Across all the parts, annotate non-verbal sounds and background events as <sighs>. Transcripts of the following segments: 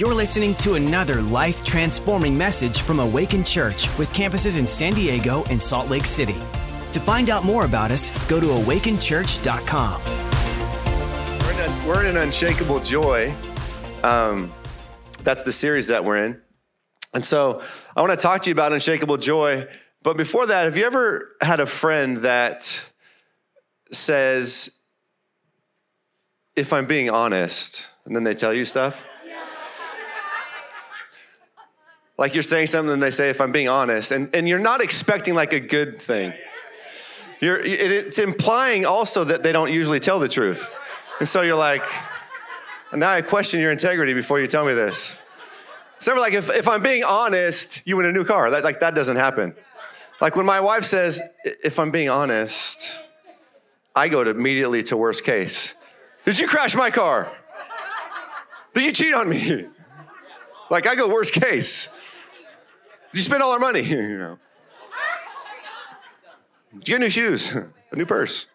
You're listening to another life transforming message from Awaken Church with campuses in San Diego and Salt Lake City. To find out more about us, go to awakenchurch.com. We're in, a, we're in unshakable joy. Um, that's the series that we're in. And so I want to talk to you about unshakable joy. But before that, have you ever had a friend that says, if I'm being honest, and then they tell you stuff? Like you're saying something and they say, if I'm being honest, and, and you're not expecting like a good thing. You're, it's implying also that they don't usually tell the truth. And so you're like, now I question your integrity before you tell me this. So like if, if I'm being honest, you win a new car. That, like that doesn't happen. Like when my wife says, if I'm being honest, I go to immediately to worst case. Did you crash my car? Did you cheat on me? Like I go worst case. You spend all our money? <laughs> you know. Did you get new shoes? <laughs> a new purse?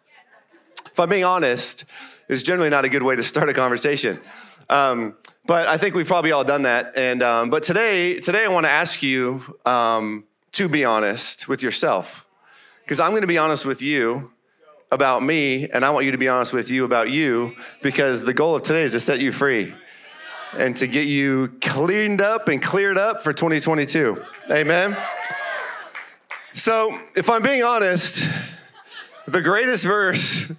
If I'm being honest, it's generally not a good way to start a conversation. Um, but I think we've probably all done that. And um, but today, today I want to ask you um, to be honest with yourself, because I'm going to be honest with you about me, and I want you to be honest with you about you, because the goal of today is to set you free and to get you cleaned up and cleared up for 2022. Amen. So, if I'm being honest, the greatest verse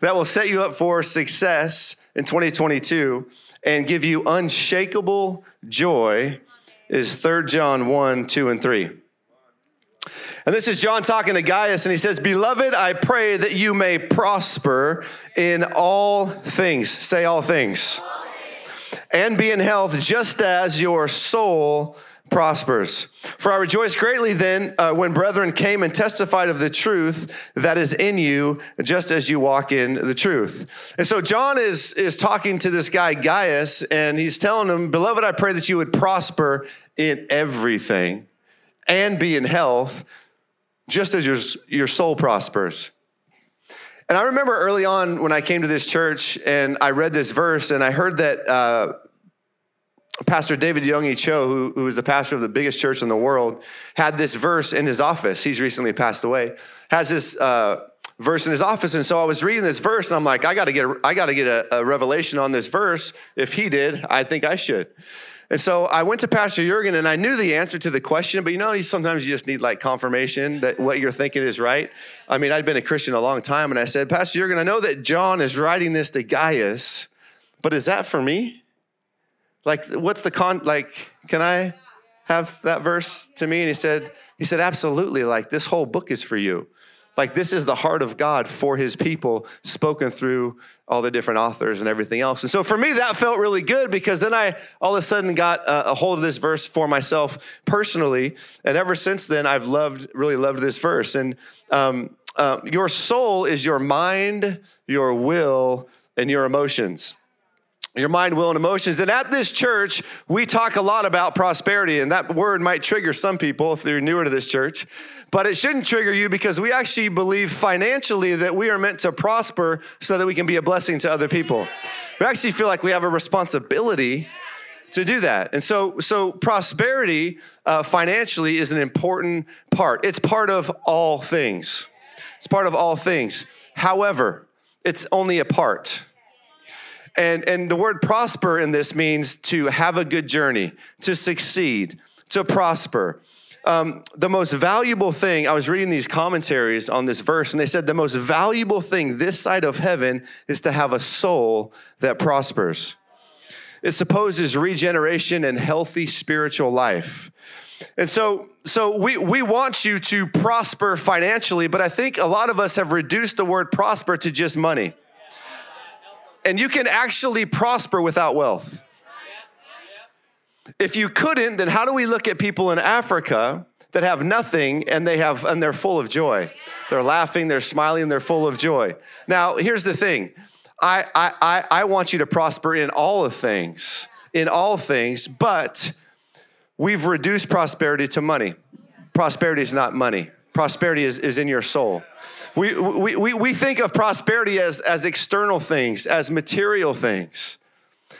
that will set you up for success in 2022 and give you unshakable joy is 3 John 1, 2, and 3. And this is John talking to Gaius, and he says, Beloved, I pray that you may prosper in all things. Say all things. All. And be in health just as your soul prospers. For I rejoice greatly then uh, when brethren came and testified of the truth that is in you, just as you walk in the truth. And so John is, is talking to this guy, Gaius, and he's telling him, Beloved, I pray that you would prosper in everything and be in health, just as your, your soul prospers. And I remember early on when I came to this church and I read this verse and I heard that uh, Pastor David Yonggi Cho, who, who is the pastor of the biggest church in the world, had this verse in his office. He's recently passed away. Has this uh, verse in his office, and so I was reading this verse, and I'm like, I got to get, a, I got to get a, a revelation on this verse. If he did, I think I should. And so I went to Pastor Jurgen and I knew the answer to the question, but you know, sometimes you just need like confirmation that what you're thinking is right. I mean, I'd been a Christian a long time and I said, Pastor Jurgen, I know that John is writing this to Gaius, but is that for me? Like, what's the con? Like, can I have that verse to me? And he said, he said, absolutely. Like, this whole book is for you. Like, this is the heart of God for his people, spoken through all the different authors and everything else. And so for me, that felt really good because then I all of a sudden got a, hold of this verse for myself personally. And ever since then, I've loved, really loved this verse. And um, uh, your soul is your mind, your will, and your emotions your mind, will, and emotions. And at this church, we talk a lot about prosperity, and that word might trigger some people if they're newer to this church, but it shouldn't trigger you because we actually believe financially that we are meant to prosper so that we can be a blessing to other people. We actually feel like we have a responsibility to do that. And so, so prosperity uh, financially is an important part. It's part of all things. It's part of all things. However, it's only a part. And, and the word prosper in this means to have a good journey, to succeed, to prosper. Um, the most valuable thing, I was reading these commentaries on this verse, and they said the most valuable thing this side of heaven is to have a soul that prospers. It supposes regeneration and healthy spiritual life. And so, so we, we want you to prosper financially, but I think a lot of us have reduced the word prosper to just money. And you can actually prosper without wealth. If you couldn't, then how do we look at people in Africa that have nothing and they have and they're full of joy? They're laughing, they're smiling, they're full of joy. Now, here's the thing. I I I want you to prosper in all of things, in all things, but we've reduced prosperity to money. Prosperity is not money. Prosperity is, is in your soul. We, we, we, think of prosperity as, as external things, as material things.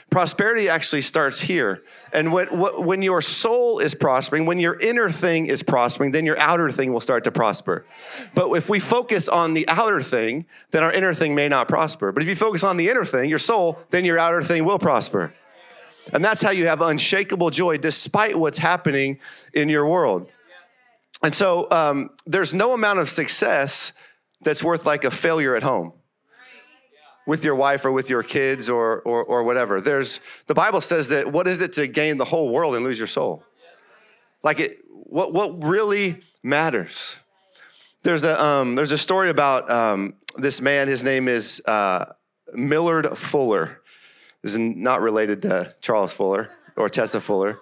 prosperity actually starts here. And when, when your soul is prospering, when your inner thing is prospering, then your outer thing will start to prosper. But if we focus on the outer thing, then our inner thing may not prosper. But if you focus on the inner thing, your soul, then your outer thing will prosper. And that's how you have unshakable joy despite what's happening in your world. And so um, there's no amount of success that's worth like a failure at home with your wife or with your kids or, or, or whatever. There's, the Bible says that what is it to gain the whole world and lose your soul? Like it, what, what really matters? There's a, um, there's a story about um, this man, his name is uh, Millard Fuller. This is not related to Charles Fuller or Tessa Fuller.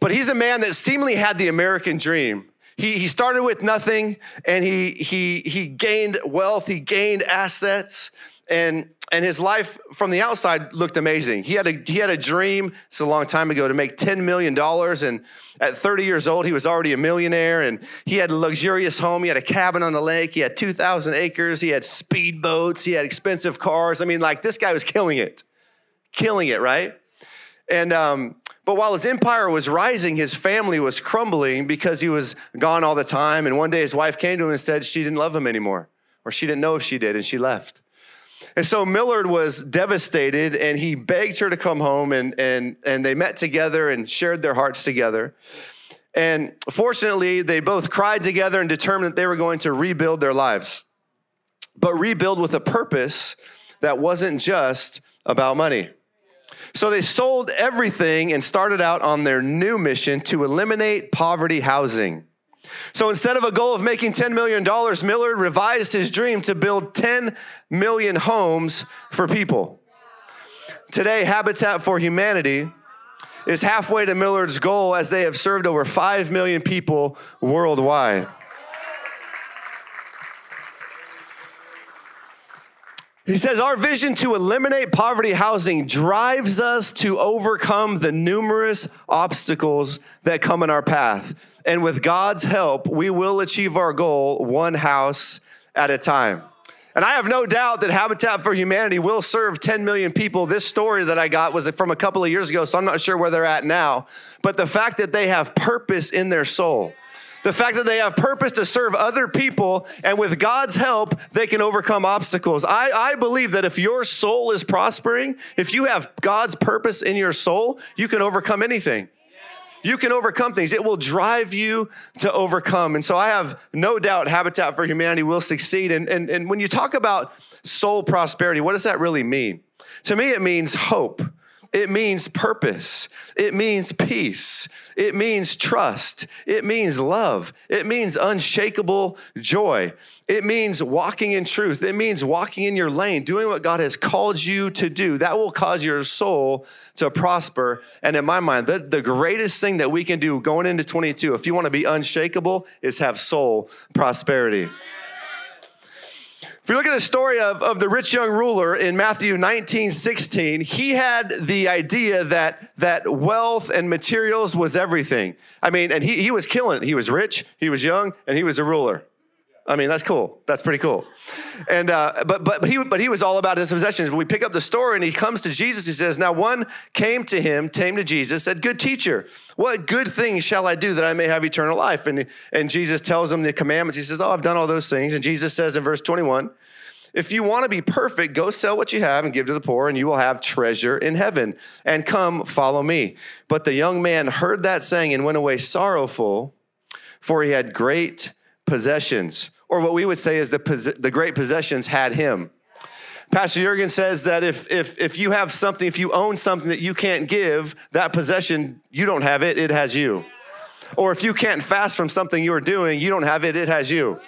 But he's a man that seemingly had the American dream he, he started with nothing and he, he, he gained wealth, he gained assets, and, and his life from the outside looked amazing. He had, a, he had a dream, it's a long time ago, to make $10 million. And at 30 years old, he was already a millionaire and he had a luxurious home. He had a cabin on the lake. He had 2,000 acres. He had speedboats. He had expensive cars. I mean, like this guy was killing it, killing it, right? And um, but while his empire was rising, his family was crumbling because he was gone all the time. And one day his wife came to him and said she didn't love him anymore, or she didn't know if she did, and she left. And so Millard was devastated and he begged her to come home and, and, and they met together and shared their hearts together. And fortunately, they both cried together and determined that they were going to rebuild their lives, but rebuild with a purpose that wasn't just about money. So they sold everything and started out on their new mission to eliminate poverty housing. So instead of a goal of making $10 million, Millard revised his dream to build 10 million homes for people. Today, Habitat for Humanity is halfway to Millard's goal as they have served over 5 million people worldwide. He says, Our vision to eliminate poverty housing drives us to overcome the numerous obstacles that come in our path. And with God's help, we will achieve our goal one house at a time. And I have no doubt that Habitat for Humanity will serve 10 million people. This story that I got was from a couple of years ago, so I'm not sure where they're at now. But the fact that they have purpose in their soul the fact that they have purpose to serve other people, and with God's help, they can overcome obstacles. I, I believe that if your soul is prospering, if you have God's purpose in your soul, you can overcome anything. You can overcome things. It will drive you to overcome. And so I have no doubt Habitat for Humanity will succeed. And, and, and when you talk about soul prosperity, what does that really mean? To me, it means hope. It means purpose. It means peace. It means trust. It means love. It means unshakable joy. It means walking in truth. It means walking in your lane, doing what God has called you to do. That will cause your soul to prosper. And in my mind, the, the greatest thing that we can do going into 22, if you want to be unshakable, is have soul prosperity. If we look at the story of, of the rich young ruler in Matthew 19, 16, he had the idea that, that wealth and materials was everything. I mean, and he, he was killing it. He was rich, he was young, and he was a ruler. I mean, that's cool. That's pretty cool. And uh, but but but he but he was all about his possessions. When we pick up the story and he comes to Jesus, he says, "Now one came to him, came to Jesus, said, "Good teacher, what good things shall I do that I may have eternal life?" And and Jesus tells him the commandments. He says, "Oh, I've done all those things." And Jesus says in verse twenty one. If you want to be perfect, go sell what you have and give to the poor, and you will have treasure in heaven. And come, follow me. But the young man heard that saying and went away sorrowful, for he had great possessions or what we would say is the, the great possessions had him. Pastor Jurgen says that if, if, if you have something, if you own something that you can't give, that possession, you don't have it, it has you. Or if you can't fast from something you're doing, you don't have it, it has you.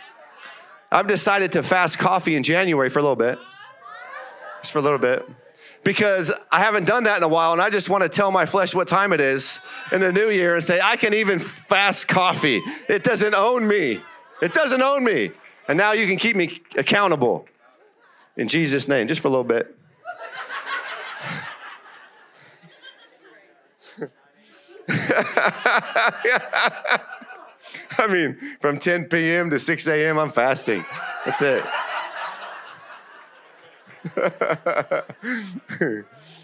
I've decided to fast coffee in January for a little bit, just for a little bit, because I haven't done that in a while, and I just want to tell my flesh what time it is in the new year and say, I can even fast coffee. It doesn't own me. It doesn't own me. And now you can keep me accountable in Jesus' name, just for a little bit. <laughs> I mean, from 10 p.m. to 6 a.m., I'm fasting. That's it. <laughs>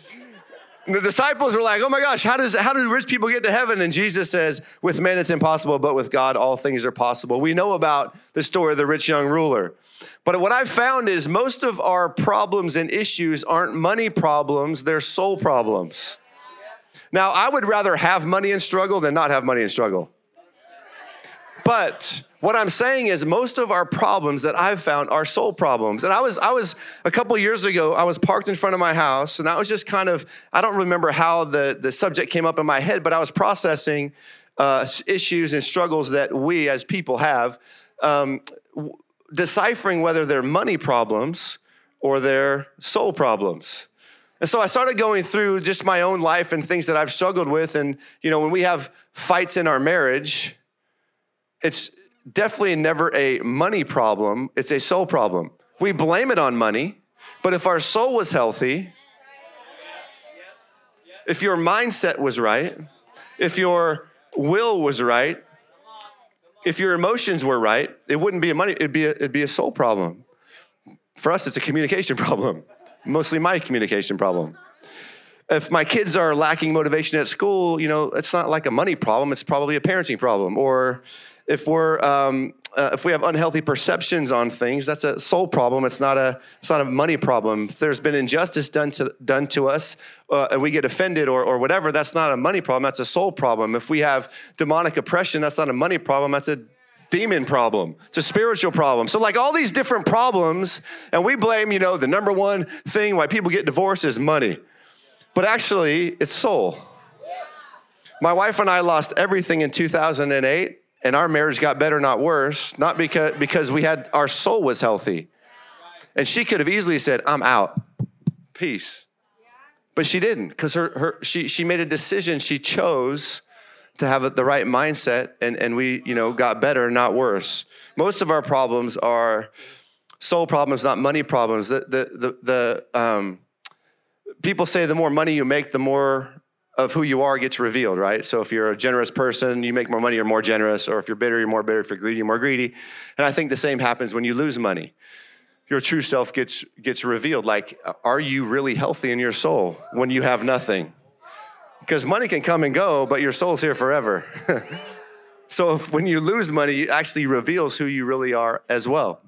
And the disciples were like, oh my gosh, how, does, how do rich people get to heaven? And Jesus says, with men it's impossible, but with God all things are possible. We know about the story of the rich young ruler. But what I've found is most of our problems and issues aren't money problems, they're soul problems. Now, I would rather have money and struggle than not have money and struggle. But what I'm saying is most of our problems that I've found are soul problems. And I was I was a couple years ago, I was parked in front of my house and I was just kind of I don't remember how the the subject came up in my head, but I was processing uh, issues and struggles that we as people have, um, w- deciphering whether they're money problems or they're soul problems. And so I started going through just my own life and things that I've struggled with. And, you know, when we have fights in our marriage, it's definitely never a money problem, it's a soul problem. We blame it on money, but if our soul was healthy, if your mindset was right, if your will was right, if your emotions were right, it wouldn't be a money, it'd be a, it'd be a soul problem. For us, it's a communication <laughs> problem, mostly my communication problem. If my kids are lacking motivation at school, you know, it's not like a money problem, it's probably a parenting problem. Or if we're um, uh, if we have unhealthy perceptions on things, that's a soul problem. It's not a it's not a money problem. If there's been injustice done to done to us, uh, and we get offended or or whatever, that's not a money problem. That's a soul problem. If we have demonic oppression, that's not a money problem. That's a demon problem. It's a spiritual problem. So like all these different problems, and we blame you know the number one thing why people get divorced is money, but actually it's soul. My wife and I lost everything in 2008 and our marriage got better, not worse, not because, because we had our soul was healthy. And she could have easily said, I'm out. Peace. But she didn't, because her, her she she made a decision. She chose to have the right mindset, and, and we, you know, got better, not worse. Most of our problems are soul problems, not money problems. The the the, the um, people say the more money you make, the more of who you are gets revealed, right? So if you're a generous person, you make more money, you're more generous. Or if you're bitter, you're more bitter. If you're greedy, you're more greedy. And I think the same happens when you lose money. Your true self gets gets revealed. Like, are you really healthy in your soul when you have nothing? Because money can come and go, but your soul's here forever. <laughs> so if, when you lose money, it actually reveals who you really are as well.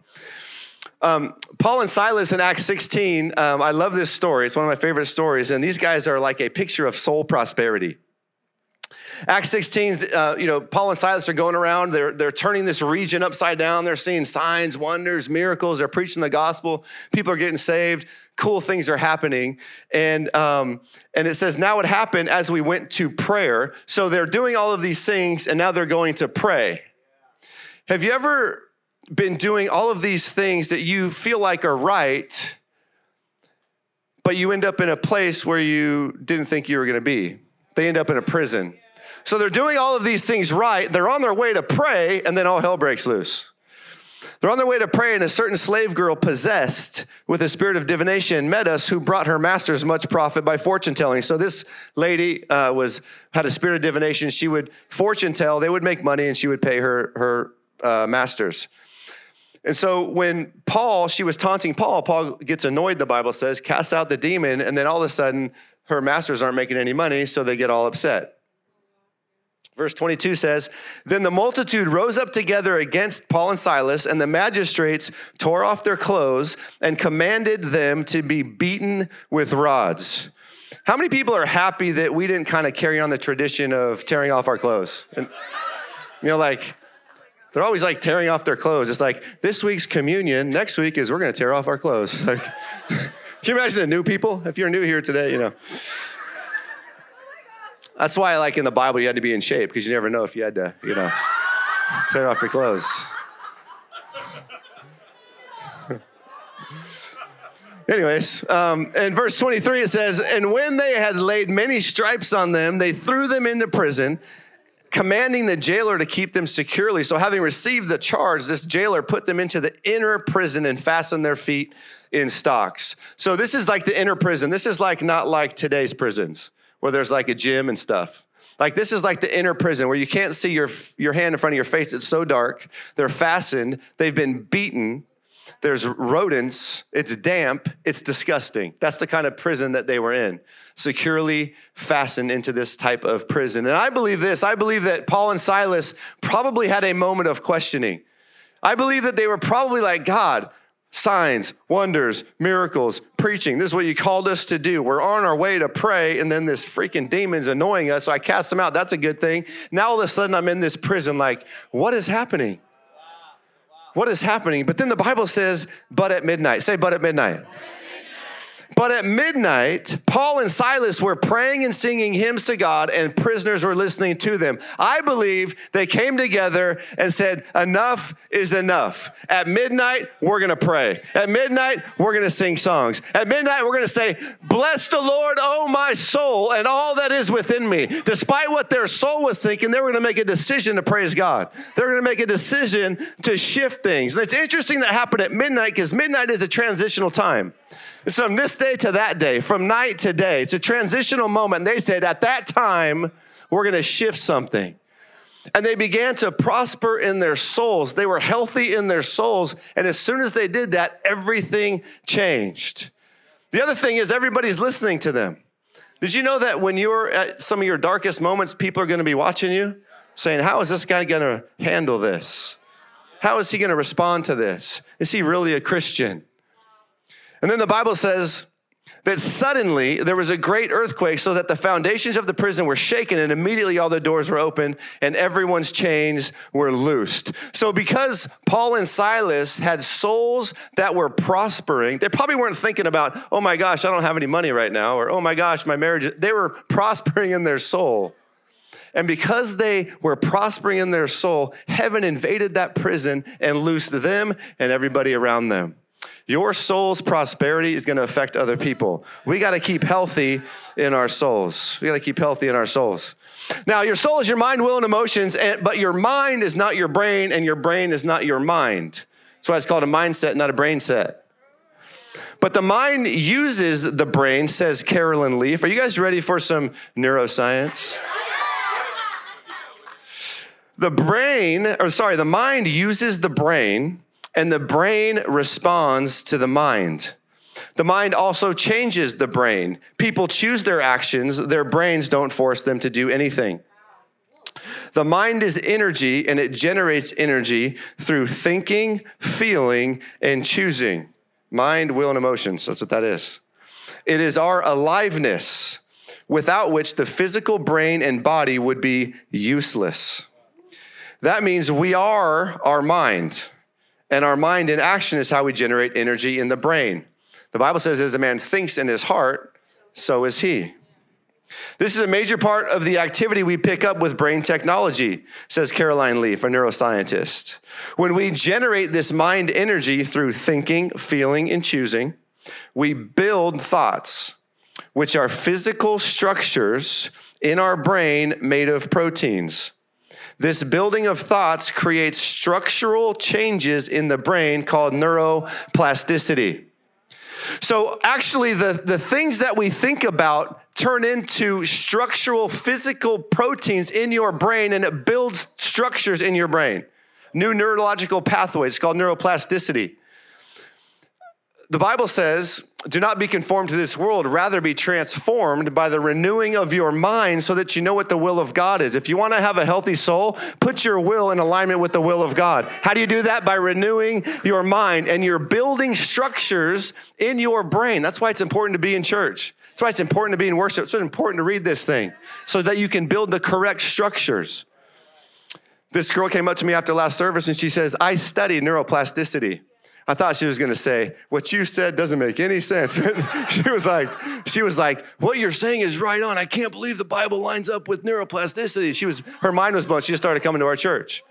Um, Paul and Silas in Acts 16, um, I love this story. It's one of my favorite stories. And these guys are like a picture of soul prosperity. Acts 16, uh, you know, Paul and Silas are going around. They're, they're turning this region upside down. They're seeing signs, wonders, miracles. They're preaching the gospel. People are getting saved. Cool things are happening. And, um, and it says, now it happened as we went to prayer. So they're doing all of these things, and now they're going to pray. Have you ever been doing all of these things that you feel like are right, but you end up in a place where you didn't think you were going to be. They end up in a prison. So they're doing all of these things right. They're on their way to pray, and then all hell breaks loose. They're on their way to pray, and a certain slave girl possessed with a spirit of divination met us, who brought her masters much profit by fortune telling. So this lady uh, was had a spirit of divination. She would fortune tell. They would make money, and she would pay her her uh, masters. And so when Paul, she was taunting Paul, Paul gets annoyed, the Bible says, casts out the demon, and then all of a sudden her masters aren't making any money, so they get all upset. Verse 22 says, Then the multitude rose up together against Paul and Silas, and the magistrates tore off their clothes and commanded them to be beaten with rods. How many people are happy that we didn't kind of carry on the tradition of tearing off our clothes? And, you know, like, they're always like tearing off their clothes. It's like this week's communion, next week is we're going to tear off our clothes. Like, <laughs> can you imagine the new people? If you're new here today, you know. That's why, like in the Bible, you had to be in shape because you never know if you had to, you know, tear off your clothes. <laughs> Anyways, um, in verse 23, it says, And when they had laid many stripes on them, they threw them into prison commanding the jailer to keep them securely. So, having received the charge, this jailer put them into the inner prison and fastened their feet in stocks. So, this is like the inner prison. This is like not like today's prisons where there's like a gym and stuff. Like this is like the inner prison where you can't see your, your hand in front of your face. It's so dark. They're fastened. They've been beaten. There's rodents, it's damp, it's disgusting. That's the kind of prison that they were in, securely fastened into this type of prison. And I believe this I believe that Paul and Silas probably had a moment of questioning. I believe that they were probably like, God, signs, wonders, miracles, preaching. This is what you called us to do. We're on our way to pray, and then this freaking demon's annoying us. So I cast them out. That's a good thing. Now all of a sudden I'm in this prison, like, what is happening? What is happening? But then the Bible says, but at midnight. Say, but at midnight. But at midnight, Paul and Silas were praying and singing hymns to God, and prisoners were listening to them. I believe they came together and said, Enough is enough. At midnight, we're gonna pray. At midnight, we're gonna sing songs. At midnight, we're gonna say, Bless the Lord, oh my soul, and all that is within me. Despite what their soul was thinking, they were gonna make a decision to praise God. They're gonna make a decision to shift things. And it's interesting that happened at midnight because midnight is a transitional time. It's from this day to that day, from night to day. It's a transitional moment. They said, at that time, we're going to shift something. And they began to prosper in their souls. They were healthy in their souls. And as soon as they did that, everything changed. The other thing is, everybody's listening to them. Did you know that when you're at some of your darkest moments, people are going to be watching you, saying, How is this guy going to handle this? How is he going to respond to this? Is he really a Christian? And then the Bible says that suddenly there was a great earthquake so that the foundations of the prison were shaken and immediately all the doors were open and everyone's chains were loosed. So because Paul and Silas had souls that were prospering, they probably weren't thinking about, oh my gosh, I don't have any money right now, or oh my gosh, my marriage, they were prospering in their soul. And because they were prospering in their soul, heaven invaded that prison and loosed them and everybody around them. Your soul's prosperity is going to affect other people. We got to keep healthy in our souls. We got to keep healthy in our souls. Now, your soul is your mind, will, and emotions, but your mind is not your brain, and your brain is not your mind. That's why it's called a mindset, not a brain set. But the mind uses the brain, says Carolyn Leaf. Are you guys ready for some neuroscience? The brain, or sorry, the mind uses the brain and the brain responds to the mind. The mind also changes the brain. People choose their actions, their brains don't force them to do anything. The mind is energy and it generates energy through thinking, feeling, and choosing. Mind, will, and emotions. That's what that is. It is our aliveness without which the physical brain and body would be useless. That means we are our mind. And our mind in action is how we generate energy in the brain. The Bible says, as a man thinks in his heart, so is he. This is a major part of the activity we pick up with brain technology, says Caroline Leaf, a neuroscientist. When we generate this mind energy through thinking, feeling, and choosing, we build thoughts, which are physical structures in our brain made of proteins. This building of thoughts creates structural changes in the brain called neuroplasticity. So, actually, the, the things that we think about turn into structural physical proteins in your brain and it builds structures in your brain. New neurological pathways called neuroplasticity. The Bible says, do not be conformed to this world, rather be transformed by the renewing of your mind so that you know what the will of God is. If you want to have a healthy soul, put your will in alignment with the will of God. How do you do that? By renewing your mind and you're building structures in your brain. That's why it's important to be in church. That's why it's important to be in worship. It's important to read this thing so that you can build the correct structures. This girl came up to me after last service and she says, I study neuroplasticity. I thought she was going to say, what you said doesn't make any sense. <laughs> she was like, she was like, what you're saying is right on. I can't believe the Bible lines up with neuroplasticity. She was, her mind was blown. She just started coming to our church.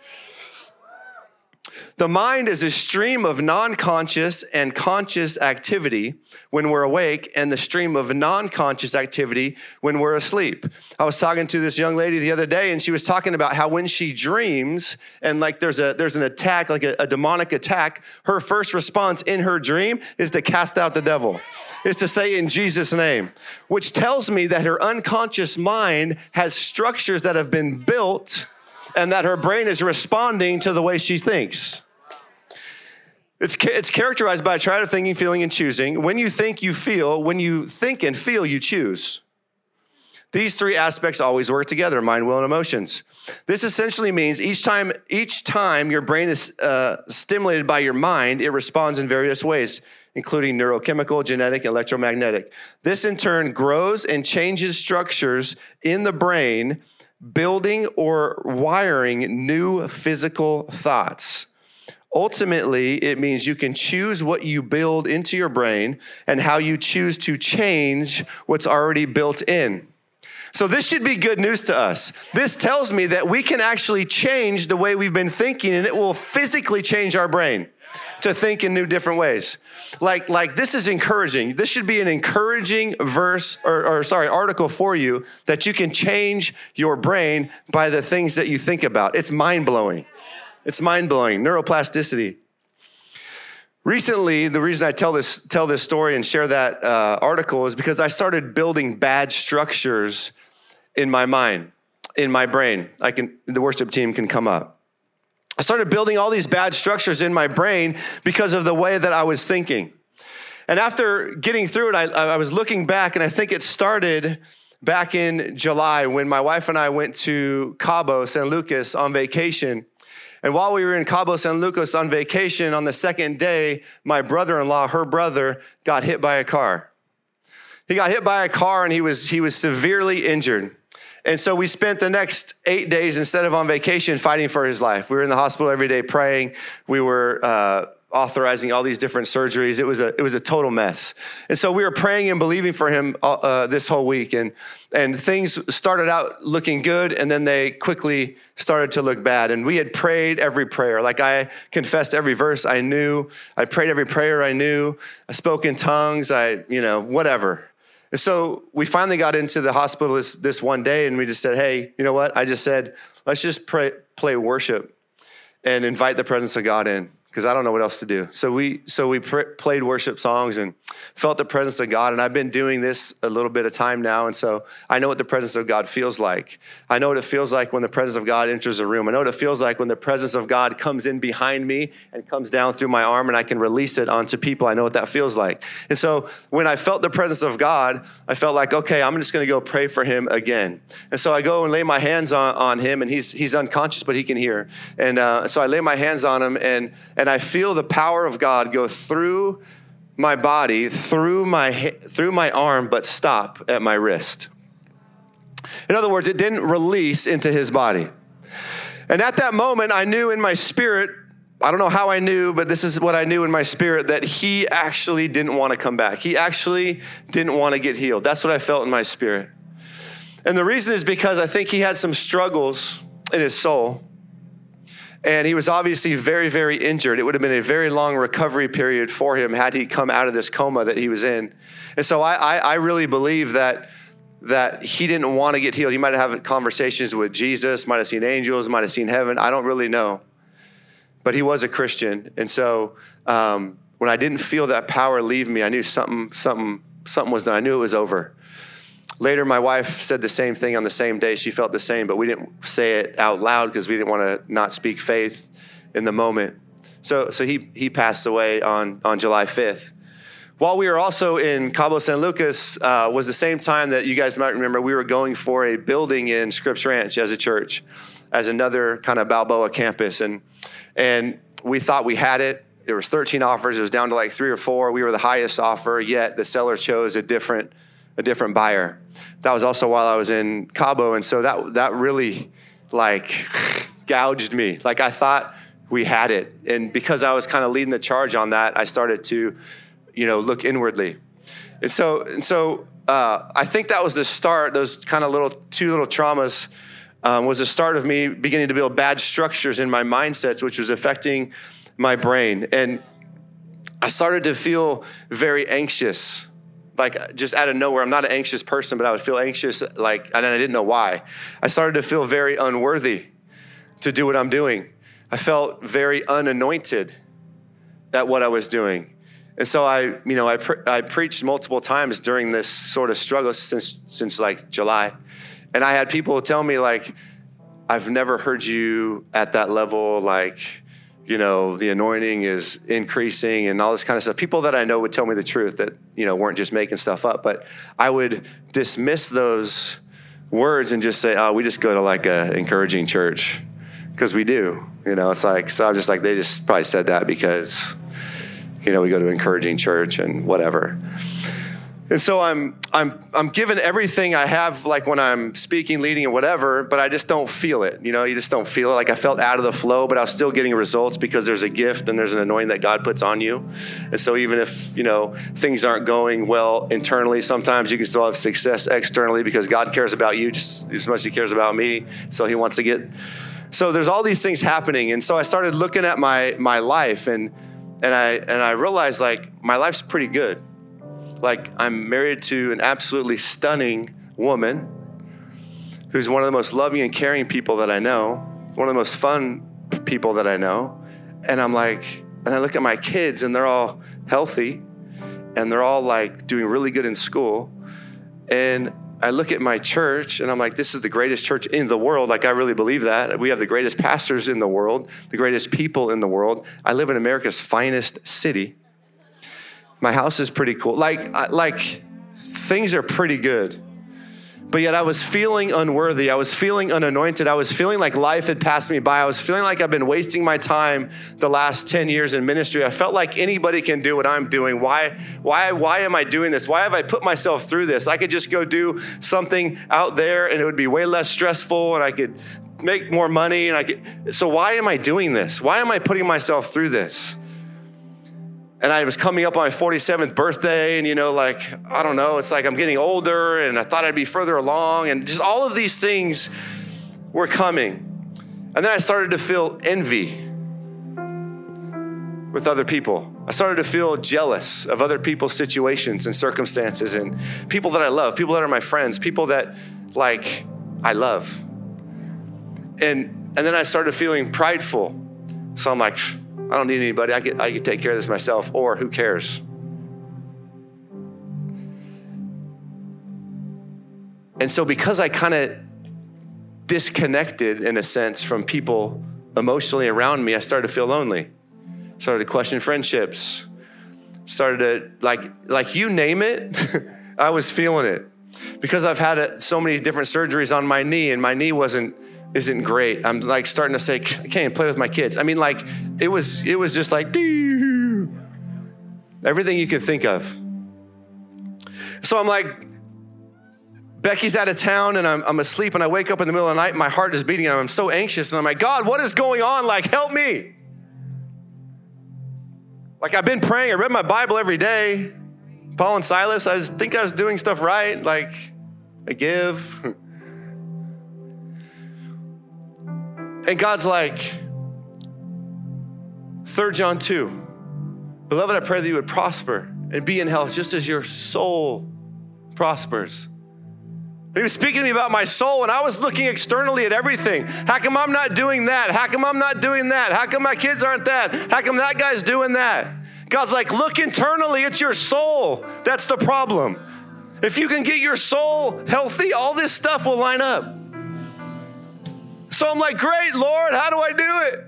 The mind is a stream of non conscious and conscious activity when we're awake, and the stream of non conscious activity when we're asleep. I was talking to this young lady the other day, and she was talking about how when she dreams and like there's, a, there's an attack, like a, a demonic attack, her first response in her dream is to cast out the devil is to say in Jesus' name, which tells me that her unconscious mind has structures that have been built and that her brain is responding to the way she thinks. It's, it's characterized by a triad of thinking, feeling, and choosing. When you think, you feel. When you think and feel, you choose. These three aspects always work together mind, will, and emotions. This essentially means each time, each time your brain is uh, stimulated by your mind, it responds in various ways, including neurochemical, genetic, electromagnetic. This in turn grows and changes structures in the brain, building or wiring new physical thoughts. Ultimately, it means you can choose what you build into your brain and how you choose to change what's already built in. So, this should be good news to us. This tells me that we can actually change the way we've been thinking, and it will physically change our brain to think in new different ways. Like, like this is encouraging. This should be an encouraging verse or, or sorry, article for you that you can change your brain by the things that you think about. It's mind blowing. It's mind blowing. Neuroplasticity. Recently, the reason I tell this, tell this story and share that uh, article is because I started building bad structures in my mind, in my brain. I can, the worship team can come up. I started building all these bad structures in my brain because of the way that I was thinking. And after getting through it, I, I was looking back, and I think it started back in July when my wife and I went to Cabo San Lucas on vacation. And while we were in Cabo San Lucas on vacation, on the second day, my brother in law, her brother, got hit by a car. He got hit by a car and he was, he was severely injured. And so we spent the next eight days, instead of on vacation, fighting for his life. We were in the hospital every day praying. We were uh, authorizing all these different surgeries. It was a, it was a total mess. And so we were praying and believing for him uh, uh this whole week. And, and things started out looking good, and then they quickly started to look bad. And we had prayed every prayer. Like I confessed every verse I knew. I prayed every prayer I knew. I spoke in tongues. I, you know, whatever. And so we finally got into the hospital this, this one day and we just said, hey, you know what? I just said, let's just pray, play worship and invite the presence of God in because I don't know what else to do. So we so we pr- played worship songs and felt the presence of God. And I've been doing this a little bit of time now, and so I know what the presence of God feels like. I know what it feels like when the presence of God enters a room. I know what it feels like when the presence of God comes in behind me and comes down through my arm, and I can release it onto people. I know what that feels like. And so when I felt the presence of God, I felt like, okay, I'm just going to go pray for him again. And so I go and lay my hands on, on him, and he's he's unconscious, but he can hear. And uh, so I lay my hands on him, and and I feel the power of God go through my body, through my, through my arm, but stop at my wrist. In other words, it didn't release into his body. And at that moment, I knew in my spirit, I don't know how I knew, but this is what I knew in my spirit that he actually didn't want to come back. He actually didn't want to get healed. That's what I felt in my spirit. And the reason is because I think he had some struggles in his soul and he was obviously very, very injured. It would have been a very long recovery period for him had he come out of this coma that he was in. And so I, I, I really believe that that he didn't want to get healed. He might have had conversations with Jesus, might have seen angels, might have seen heaven. I don't really know. But he was a Christian. And so um, when I didn't feel that power leave me, I knew something, something, something was done. I knew it was over. Later, my wife said the same thing on the same day. She felt the same, but we didn't say it out loud because we didn't want to not speak faith in the moment. So, so he, he passed away on, on July 5th. While we were also in Cabo San Lucas, uh, was the same time that you guys might remember we were going for a building in Scripps Ranch as a church, as another kind of Balboa campus, and and we thought we had it. There was 13 offers. It was down to like three or four. We were the highest offer. Yet the seller chose a different a different buyer. That was also while I was in Cabo, and so that that really like <sighs> gouged me. Like I thought we had it, and because I was kind of leading the charge on that, I started to, you know, look inwardly. And so and so uh, I think that was the start. Those kind of little two little traumas um, was the start of me beginning to build bad structures in my mindsets, which was affecting my brain, and I started to feel very anxious like just out of nowhere. I'm not an anxious person, but I would feel anxious, like, and I didn't know why. I started to feel very unworthy to do what I'm doing. I felt very unanointed at what I was doing. And so I, you know, I, pre- I preached multiple times during this sort of struggle since, since like July. And I had people tell me like, I've never heard you at that level, like, you know, the anointing is increasing and all this kind of stuff. People that I know would tell me the truth that, you know, weren't just making stuff up, but I would dismiss those words and just say, oh, we just go to like a encouraging church because we do. You know, it's like, so I'm just like, they just probably said that because, you know, we go to encouraging church and whatever. And so I'm, I'm, I'm given everything I have, like when I'm speaking, leading, and whatever, but I just don't feel it. You know, you just don't feel it. Like I felt out of the flow, but I was still getting results because there's a gift and there's an anointing that God puts on you. And so even if, you know, things aren't going well internally, sometimes you can still have success externally because God cares about you just as much as He cares about me. So He wants to get. So there's all these things happening. And so I started looking at my, my life and, and I, and I realized like my life's pretty good like I'm married to an absolutely stunning woman who's one of the most loving and caring people that I know, one of the most fun people that I know. And I'm like, and I look at my kids and they're all healthy and they're all like doing really good in school. And I look at my church and I'm like, this is the greatest church in the world. Like, I really believe that. We have the greatest pastors in the world, the greatest people in the world. I live in America's finest city. My house is pretty cool. Like, like things are pretty good. But yet I was feeling unworthy. I was feeling unanointed. I was feeling like life had passed me by. I was feeling like I've been wasting my time the last 10 years in ministry. I felt like anybody can do what I'm doing. Why, why, why am I doing this? Why have I put myself through this? I could just go do something out there and it would be way less stressful and I could make more money and I could so why am I doing this? Why am I putting myself through this? And I was coming up on my 47th birthday, and you know, like, I don't know, it's like I'm getting older, and I thought I'd be further along, and just all of these things were coming. And then I started to feel envy with other people. I started to feel jealous of other people's situations and circumstances, and people that I love, people that are my friends, people that, like, I love. And, and then I started feeling prideful. So I'm like, I don't need anybody. I can, I can take care of this myself, or who cares? And so, because I kind of disconnected in a sense from people emotionally around me, I started to feel lonely. Started to question friendships. Started to, like, like you name it, <laughs> I was feeling it. Because I've had a, so many different surgeries on my knee, and my knee wasn't isn't great. I'm like starting to say, I can't play with my kids. I mean, like it was, it was just like everything you could think of. So I'm like, Becky's out of town and I'm, I'm asleep and I wake up in the middle of the night my heart is beating and I'm so anxious and I'm like, God, what is going on? Like, help me. Like I've been praying, I read my Bible every day. Paul and Silas, I think I was doing stuff right. Like I give. <laughs> And God's like, 3 John 2, Beloved, I pray that you would prosper and be in health just as your soul prospers. He was speaking to me about my soul, and I was looking externally at everything. How come I'm not doing that? How come I'm not doing that? How come my kids aren't that? How come that guy's doing that? God's like, look internally, it's your soul. That's the problem. If you can get your soul healthy, all this stuff will line up. So I'm like, great, Lord, how do I do it?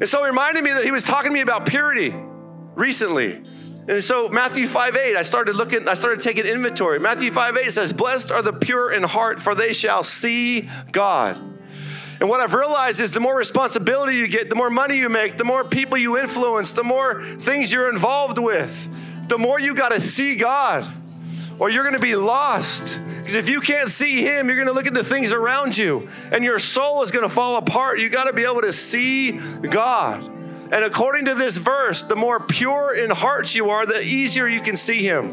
And so he reminded me that he was talking to me about purity recently. And so Matthew 5 8, I started looking, I started taking inventory. Matthew 5 8 says, Blessed are the pure in heart, for they shall see God. And what I've realized is the more responsibility you get, the more money you make, the more people you influence, the more things you're involved with, the more you got to see God, or you're going to be lost. Because if you can't see Him, you're going to look at the things around you and your soul is going to fall apart. You got to be able to see God. And according to this verse, the more pure in heart you are, the easier you can see Him.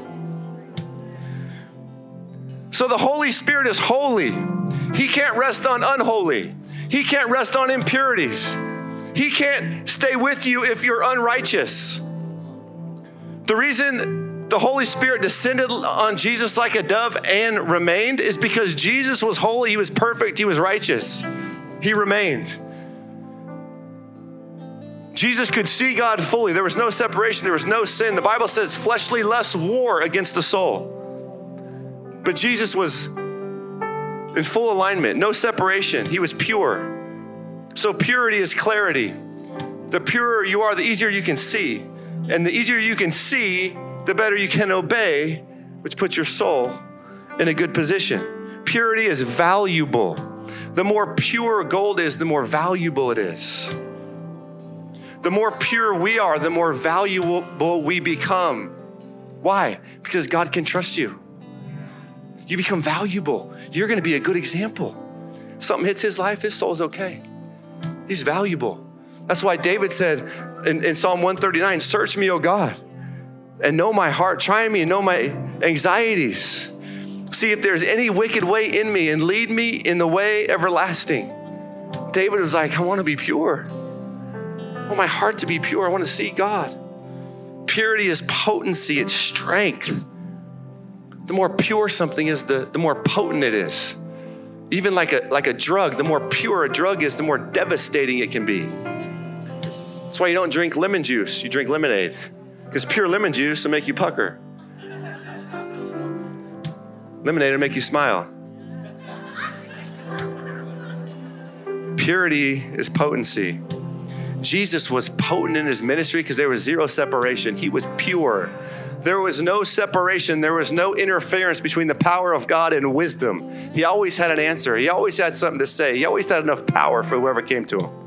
So the Holy Spirit is holy. He can't rest on unholy, He can't rest on impurities. He can't stay with you if you're unrighteous. The reason the Holy Spirit descended on Jesus like a dove and remained is because Jesus was holy, he was perfect, he was righteous. He remained. Jesus could see God fully. There was no separation, there was no sin. The Bible says fleshly lust war against the soul. But Jesus was in full alignment, no separation. He was pure. So purity is clarity. The purer you are, the easier you can see. And the easier you can see, the better you can obey, which puts your soul in a good position. Purity is valuable. The more pure gold is, the more valuable it is. The more pure we are, the more valuable we become. Why? Because God can trust you. You become valuable. You're going to be a good example. Something hits his life, his soul's okay. He's valuable. That's why David said in, in Psalm 139 Search me, O God, and know my heart. Try me and know my anxieties. See if there's any wicked way in me and lead me in the way everlasting. David was like, I want to be pure. I want my heart to be pure. I want to see God. Purity is potency, it's strength. The more pure something is, the, the more potent it is. Even like a, like a drug, the more pure a drug is, the more devastating it can be. That's why you don't drink lemon juice, you drink lemonade. Because pure lemon juice will make you pucker. Lemonade will make you smile. Purity is potency. Jesus was potent in his ministry because there was zero separation. He was pure. There was no separation. There was no interference between the power of God and wisdom. He always had an answer. He always had something to say. He always had enough power for whoever came to him.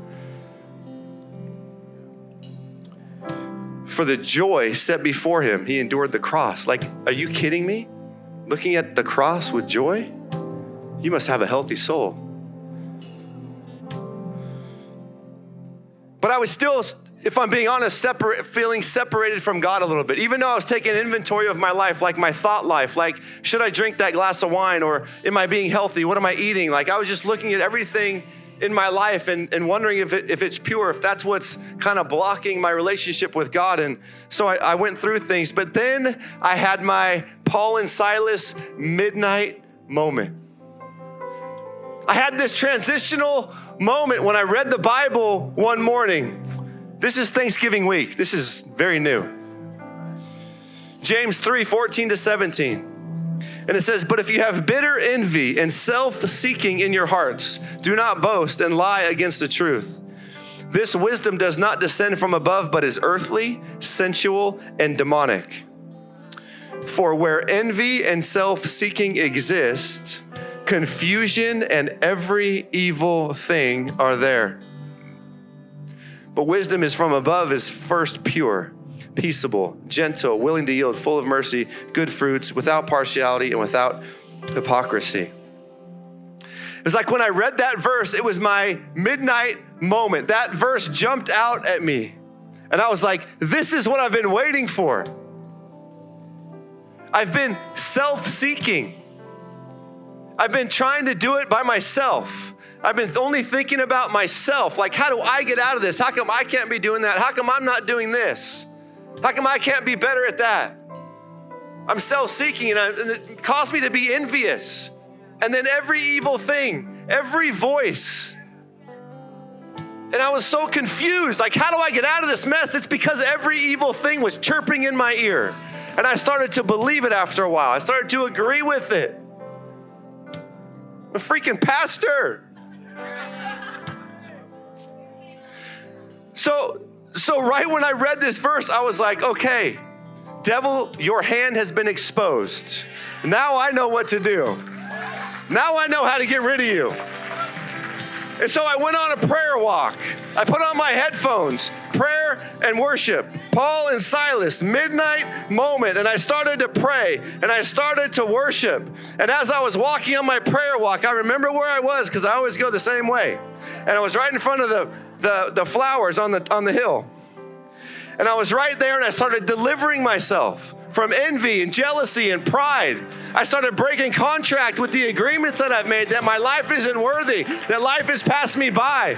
For the joy set before him, he endured the cross. Like, are you kidding me? Looking at the cross with joy? You must have a healthy soul. But I was still, if I'm being honest, separate, feeling separated from God a little bit. Even though I was taking inventory of my life, like my thought life, like, should I drink that glass of wine or am I being healthy? What am I eating? Like, I was just looking at everything in my life and, and wondering if, it, if it's pure, if that's what's kind of blocking my relationship with God. And so I, I went through things. But then I had my Paul and Silas midnight moment. I had this transitional moment when I read the Bible one morning. This is Thanksgiving week. This is very new. James 3 14 to 17. And it says, But if you have bitter envy and self seeking in your hearts, do not boast and lie against the truth. This wisdom does not descend from above, but is earthly, sensual, and demonic. For where envy and self seeking exist, confusion and every evil thing are there. But wisdom is from above, is first pure, peaceable, gentle, willing to yield, full of mercy, good fruits, without partiality and without hypocrisy. It's like when I read that verse, it was my midnight moment. That verse jumped out at me. And I was like, this is what I've been waiting for. I've been self seeking. I've been trying to do it by myself. I've been only thinking about myself. Like, how do I get out of this? How come I can't be doing that? How come I'm not doing this? How come I can't be better at that? I'm self seeking and, and it caused me to be envious. And then every evil thing, every voice. And I was so confused. Like, how do I get out of this mess? It's because every evil thing was chirping in my ear. And I started to believe it after a while. I started to agree with it. A freaking pastor. So, so right when I read this verse, I was like, okay, devil, your hand has been exposed. Now I know what to do. Now I know how to get rid of you. And so I went on a prayer walk. I put on my headphones, prayer and worship. Paul and Silas, midnight moment. And I started to pray and I started to worship. And as I was walking on my prayer walk, I remember where I was because I always go the same way. And I was right in front of the, the, the flowers on the, on the hill. And I was right there and I started delivering myself from envy and jealousy and pride. I started breaking contract with the agreements that I've made that my life isn't worthy, that life has passed me by,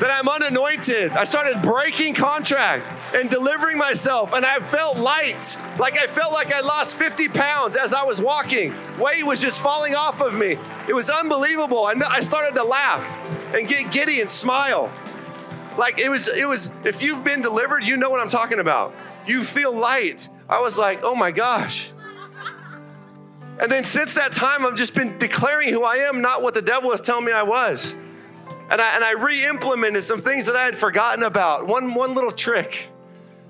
that I'm unanointed. I started breaking contract and delivering myself, and I felt light. Like I felt like I lost 50 pounds as I was walking. Weight was just falling off of me. It was unbelievable. And I started to laugh and get giddy and smile. Like it was, it was, if you've been delivered, you know what I'm talking about. You feel light. I was like, oh my gosh. And then since that time, I've just been declaring who I am, not what the devil was telling me I was. And I, and I re implemented some things that I had forgotten about. One, one little trick.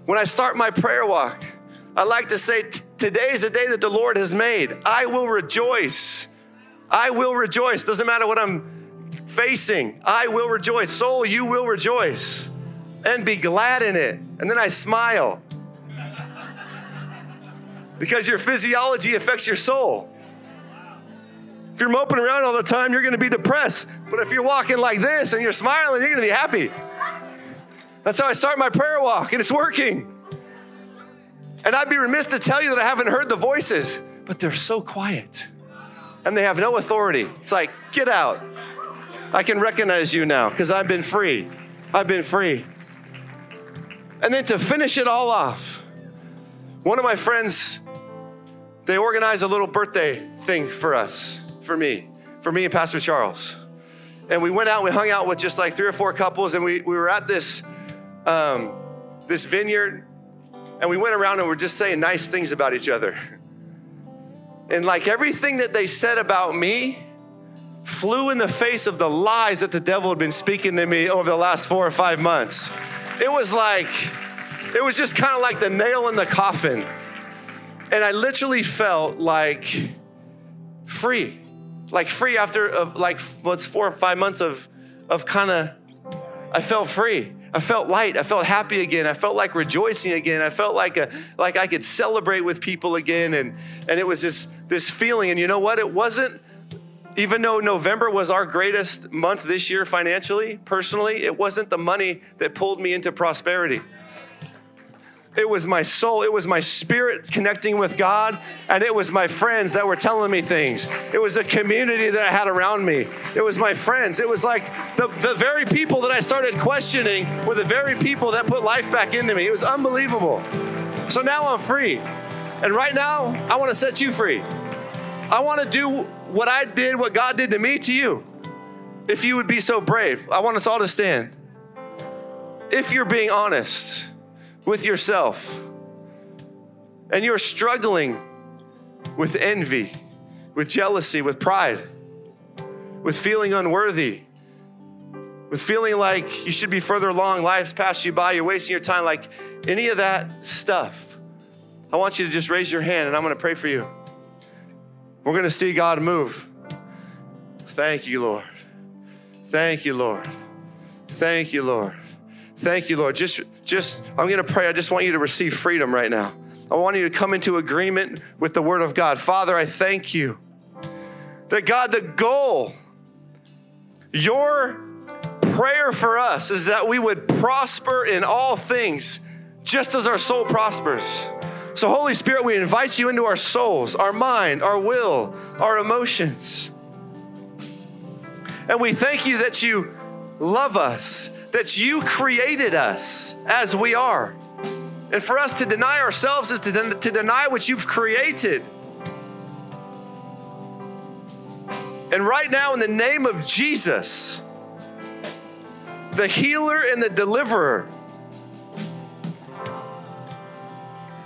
When I start my prayer walk, I like to say, Today is a day that the Lord has made. I will rejoice. I will rejoice. Doesn't matter what I'm facing, I will rejoice. Soul, you will rejoice and be glad in it. And then I smile <laughs> because your physiology affects your soul. If you're moping around all the time, you're gonna be depressed. But if you're walking like this and you're smiling, you're gonna be happy. That's how I start my prayer walk, and it's working. And I'd be remiss to tell you that I haven't heard the voices, but they're so quiet and they have no authority. It's like, get out. I can recognize you now because I've been free. I've been free. And then to finish it all off, one of my friends, they organized a little birthday thing for us for me, for me and Pastor Charles. And we went out, we hung out with just like three or four couples, and we, we were at this, um, this vineyard, and we went around and we're just saying nice things about each other. And like everything that they said about me flew in the face of the lies that the devil had been speaking to me over the last four or five months. It was like, it was just kind of like the nail in the coffin. And I literally felt like free like free after uh, like what's four or five months of of kind of I felt free. I felt light. I felt happy again. I felt like rejoicing again. I felt like a like I could celebrate with people again and and it was this this feeling and you know what? It wasn't even though November was our greatest month this year financially, personally, it wasn't the money that pulled me into prosperity. It was my soul, it was my spirit connecting with God, and it was my friends that were telling me things. It was a community that I had around me. It was my friends. It was like the, the very people that I started questioning were the very people that put life back into me. It was unbelievable. So now I'm free. And right now, I want to set you free. I want to do what I did, what God did to me to you. If you would be so brave, I want us all to stand. If you're being honest, with yourself and you're struggling with envy, with jealousy, with pride, with feeling unworthy, with feeling like you should be further along, life's passed you by, you're wasting your time, like any of that stuff, I want you to just raise your hand and I'm gonna pray for you. We're gonna see God move. Thank you, Lord. Thank you, Lord. Thank you, Lord. Thank you, Lord. Just, just, I'm going to pray. I just want you to receive freedom right now. I want you to come into agreement with the word of God. Father, I thank you that God, the goal, your prayer for us is that we would prosper in all things just as our soul prospers. So, Holy Spirit, we invite you into our souls, our mind, our will, our emotions. And we thank you that you love us that you created us as we are. And for us to deny ourselves is to, den- to deny what you've created. And right now, in the name of Jesus, the healer and the deliverer,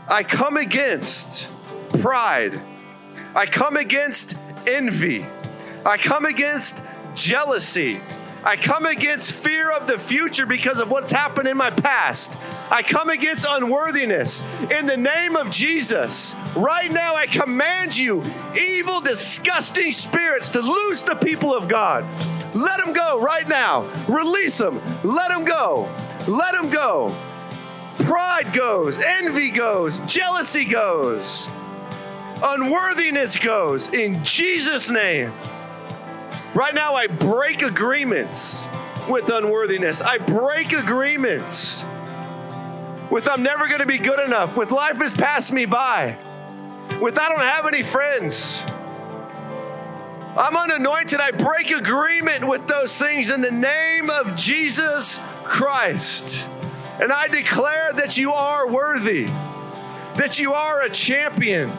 I come against pride. I come against envy. I come against jealousy. I come against fear of the future because of what's happened in my past. I come against unworthiness. In the name of Jesus, right now I command you, evil, disgusting spirits, to loose the people of God. Let them go right now. Release them. Let them go. Let them go. Pride goes, envy goes, jealousy goes, unworthiness goes. In Jesus' name. Right now, I break agreements with unworthiness. I break agreements with I'm never going to be good enough, with life has passed me by, with I don't have any friends. I'm unanointed. I break agreement with those things in the name of Jesus Christ. And I declare that you are worthy, that you are a champion,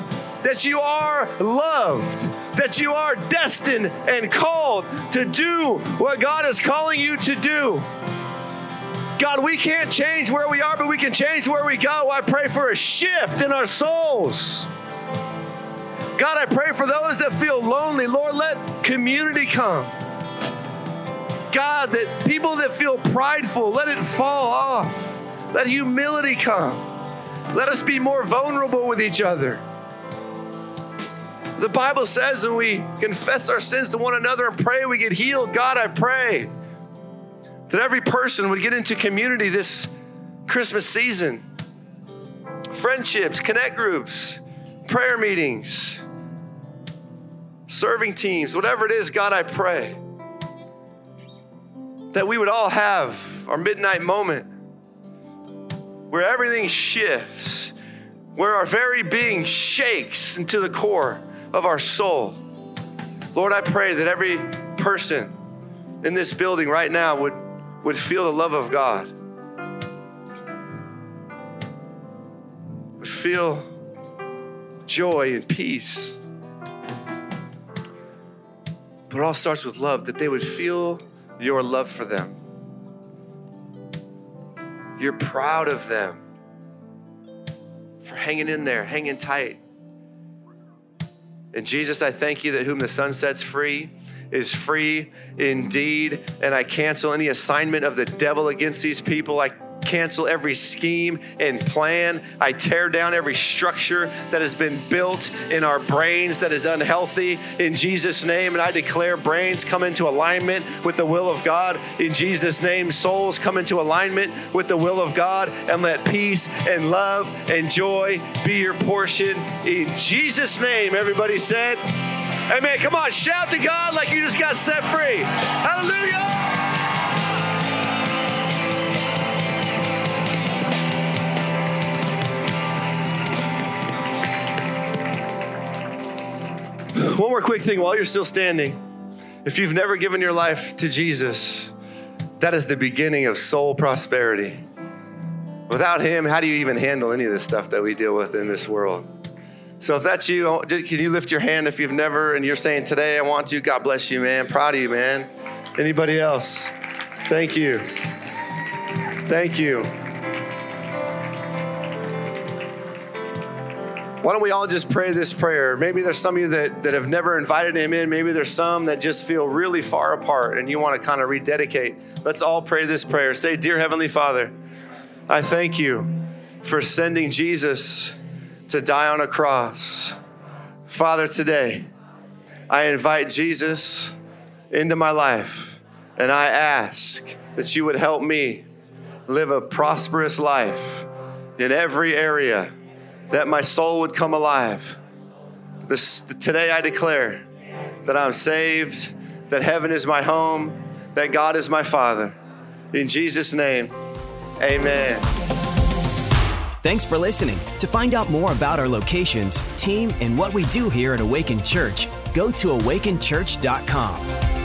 that you are loved, that you are destined and called to do what God is calling you to do. God, we can't change where we are, but we can change where we go. I pray for a shift in our souls. God, I pray for those that feel lonely. Lord, let community come. God, that people that feel prideful, let it fall off. Let humility come. Let us be more vulnerable with each other. The Bible says when we confess our sins to one another and pray, we get healed. God, I pray that every person would get into community this Christmas season friendships, connect groups, prayer meetings, serving teams, whatever it is, God, I pray that we would all have our midnight moment where everything shifts, where our very being shakes into the core of our soul. Lord, I pray that every person in this building right now would, would feel the love of God, would feel joy and peace. But it all starts with love, that they would feel your love for them. You're proud of them for hanging in there, hanging tight. And Jesus, I thank you that whom the Son sets free is free indeed. And I cancel any assignment of the devil against these people. I cancel every scheme and plan. I tear down every structure that has been built in our brains that is unhealthy in Jesus' name. And I declare brains come into alignment with the will of God in Jesus' name. Souls come into alignment with the will of God and let peace and love and joy be your portion in Jesus' name. Everybody said, Amen. Come on, shout to God like you just got set free. Hallelujah. One more quick thing while you're still standing. If you've never given your life to Jesus, that is the beginning of soul prosperity. Without Him, how do you even handle any of the stuff that we deal with in this world? So if that's you, can you lift your hand if you've never and you're saying today I want to? God bless you, man. Proud of you, man. Anybody else? Thank you. Thank you. Why don't we all just pray this prayer? Maybe there's some of you that, that have never invited him in. Maybe there's some that just feel really far apart and you want to kind of rededicate. Let's all pray this prayer. Say, Dear Heavenly Father, I thank you for sending Jesus to die on a cross. Father, today, I invite Jesus into my life and I ask that you would help me live a prosperous life in every area that my soul would come alive. This, today I declare that I'm saved, that heaven is my home, that God is my Father. In Jesus' name, amen. Thanks for listening. To find out more about our locations, team, and what we do here at Awaken Church, go to awakenchurch.com.